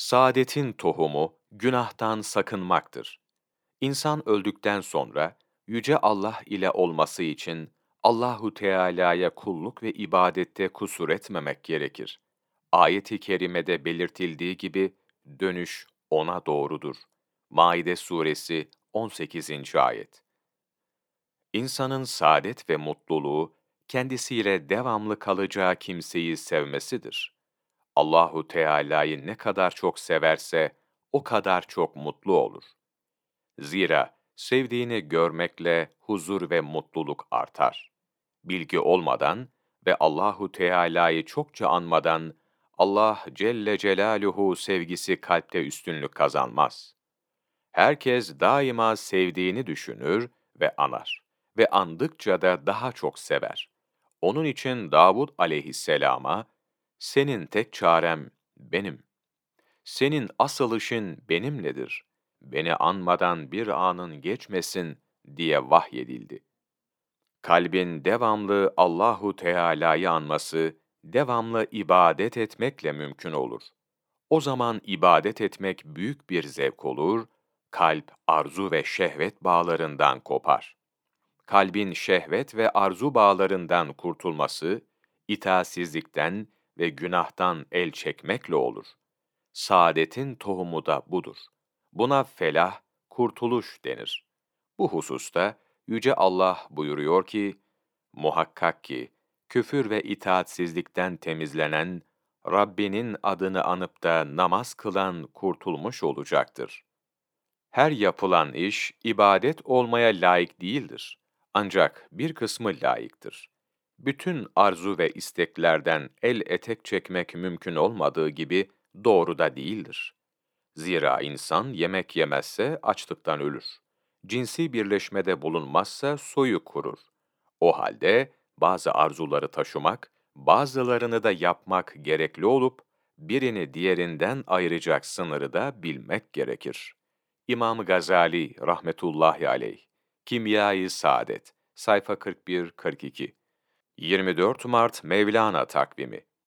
Saadetin tohumu günahtan sakınmaktır. İnsan öldükten sonra yüce Allah ile olması için Allahu Teala'ya kulluk ve ibadette kusur etmemek gerekir. Ayet-i kerimede belirtildiği gibi dönüş ona doğrudur. Maide suresi 18. ayet. İnsanın saadet ve mutluluğu kendisiyle devamlı kalacağı kimseyi sevmesidir. Allahu Teala'yı ne kadar çok severse o kadar çok mutlu olur. Zira sevdiğini görmekle huzur ve mutluluk artar. Bilgi olmadan ve Allahu Teala'yı çokça anmadan Allah Celle Celaluhu sevgisi kalpte üstünlük kazanmaz. Herkes daima sevdiğini düşünür ve anar ve andıkça da daha çok sever. Onun için Davud aleyhisselama, senin tek çarem benim. Senin asıl işin benimledir. Beni anmadan bir anın geçmesin diye vahyedildi. Kalbin devamlı Allahu Teala'yı anması, devamlı ibadet etmekle mümkün olur. O zaman ibadet etmek büyük bir zevk olur, kalp arzu ve şehvet bağlarından kopar. Kalbin şehvet ve arzu bağlarından kurtulması, itaatsizlikten ve günahtan el çekmekle olur. Saadetin tohumu da budur. Buna felah, kurtuluş denir. Bu hususta Yüce Allah buyuruyor ki, Muhakkak ki, küfür ve itaatsizlikten temizlenen, Rabbinin adını anıp da namaz kılan kurtulmuş olacaktır. Her yapılan iş, ibadet olmaya layık değildir. Ancak bir kısmı layıktır bütün arzu ve isteklerden el etek çekmek mümkün olmadığı gibi doğru da değildir. Zira insan yemek yemezse açlıktan ölür. Cinsi birleşmede bulunmazsa soyu kurur. O halde bazı arzuları taşımak, bazılarını da yapmak gerekli olup, birini diğerinden ayıracak sınırı da bilmek gerekir. İmam Gazali rahmetullahi aleyh, Kimyayı Saadet, sayfa 41-42 24 Mart Mevlana takvimi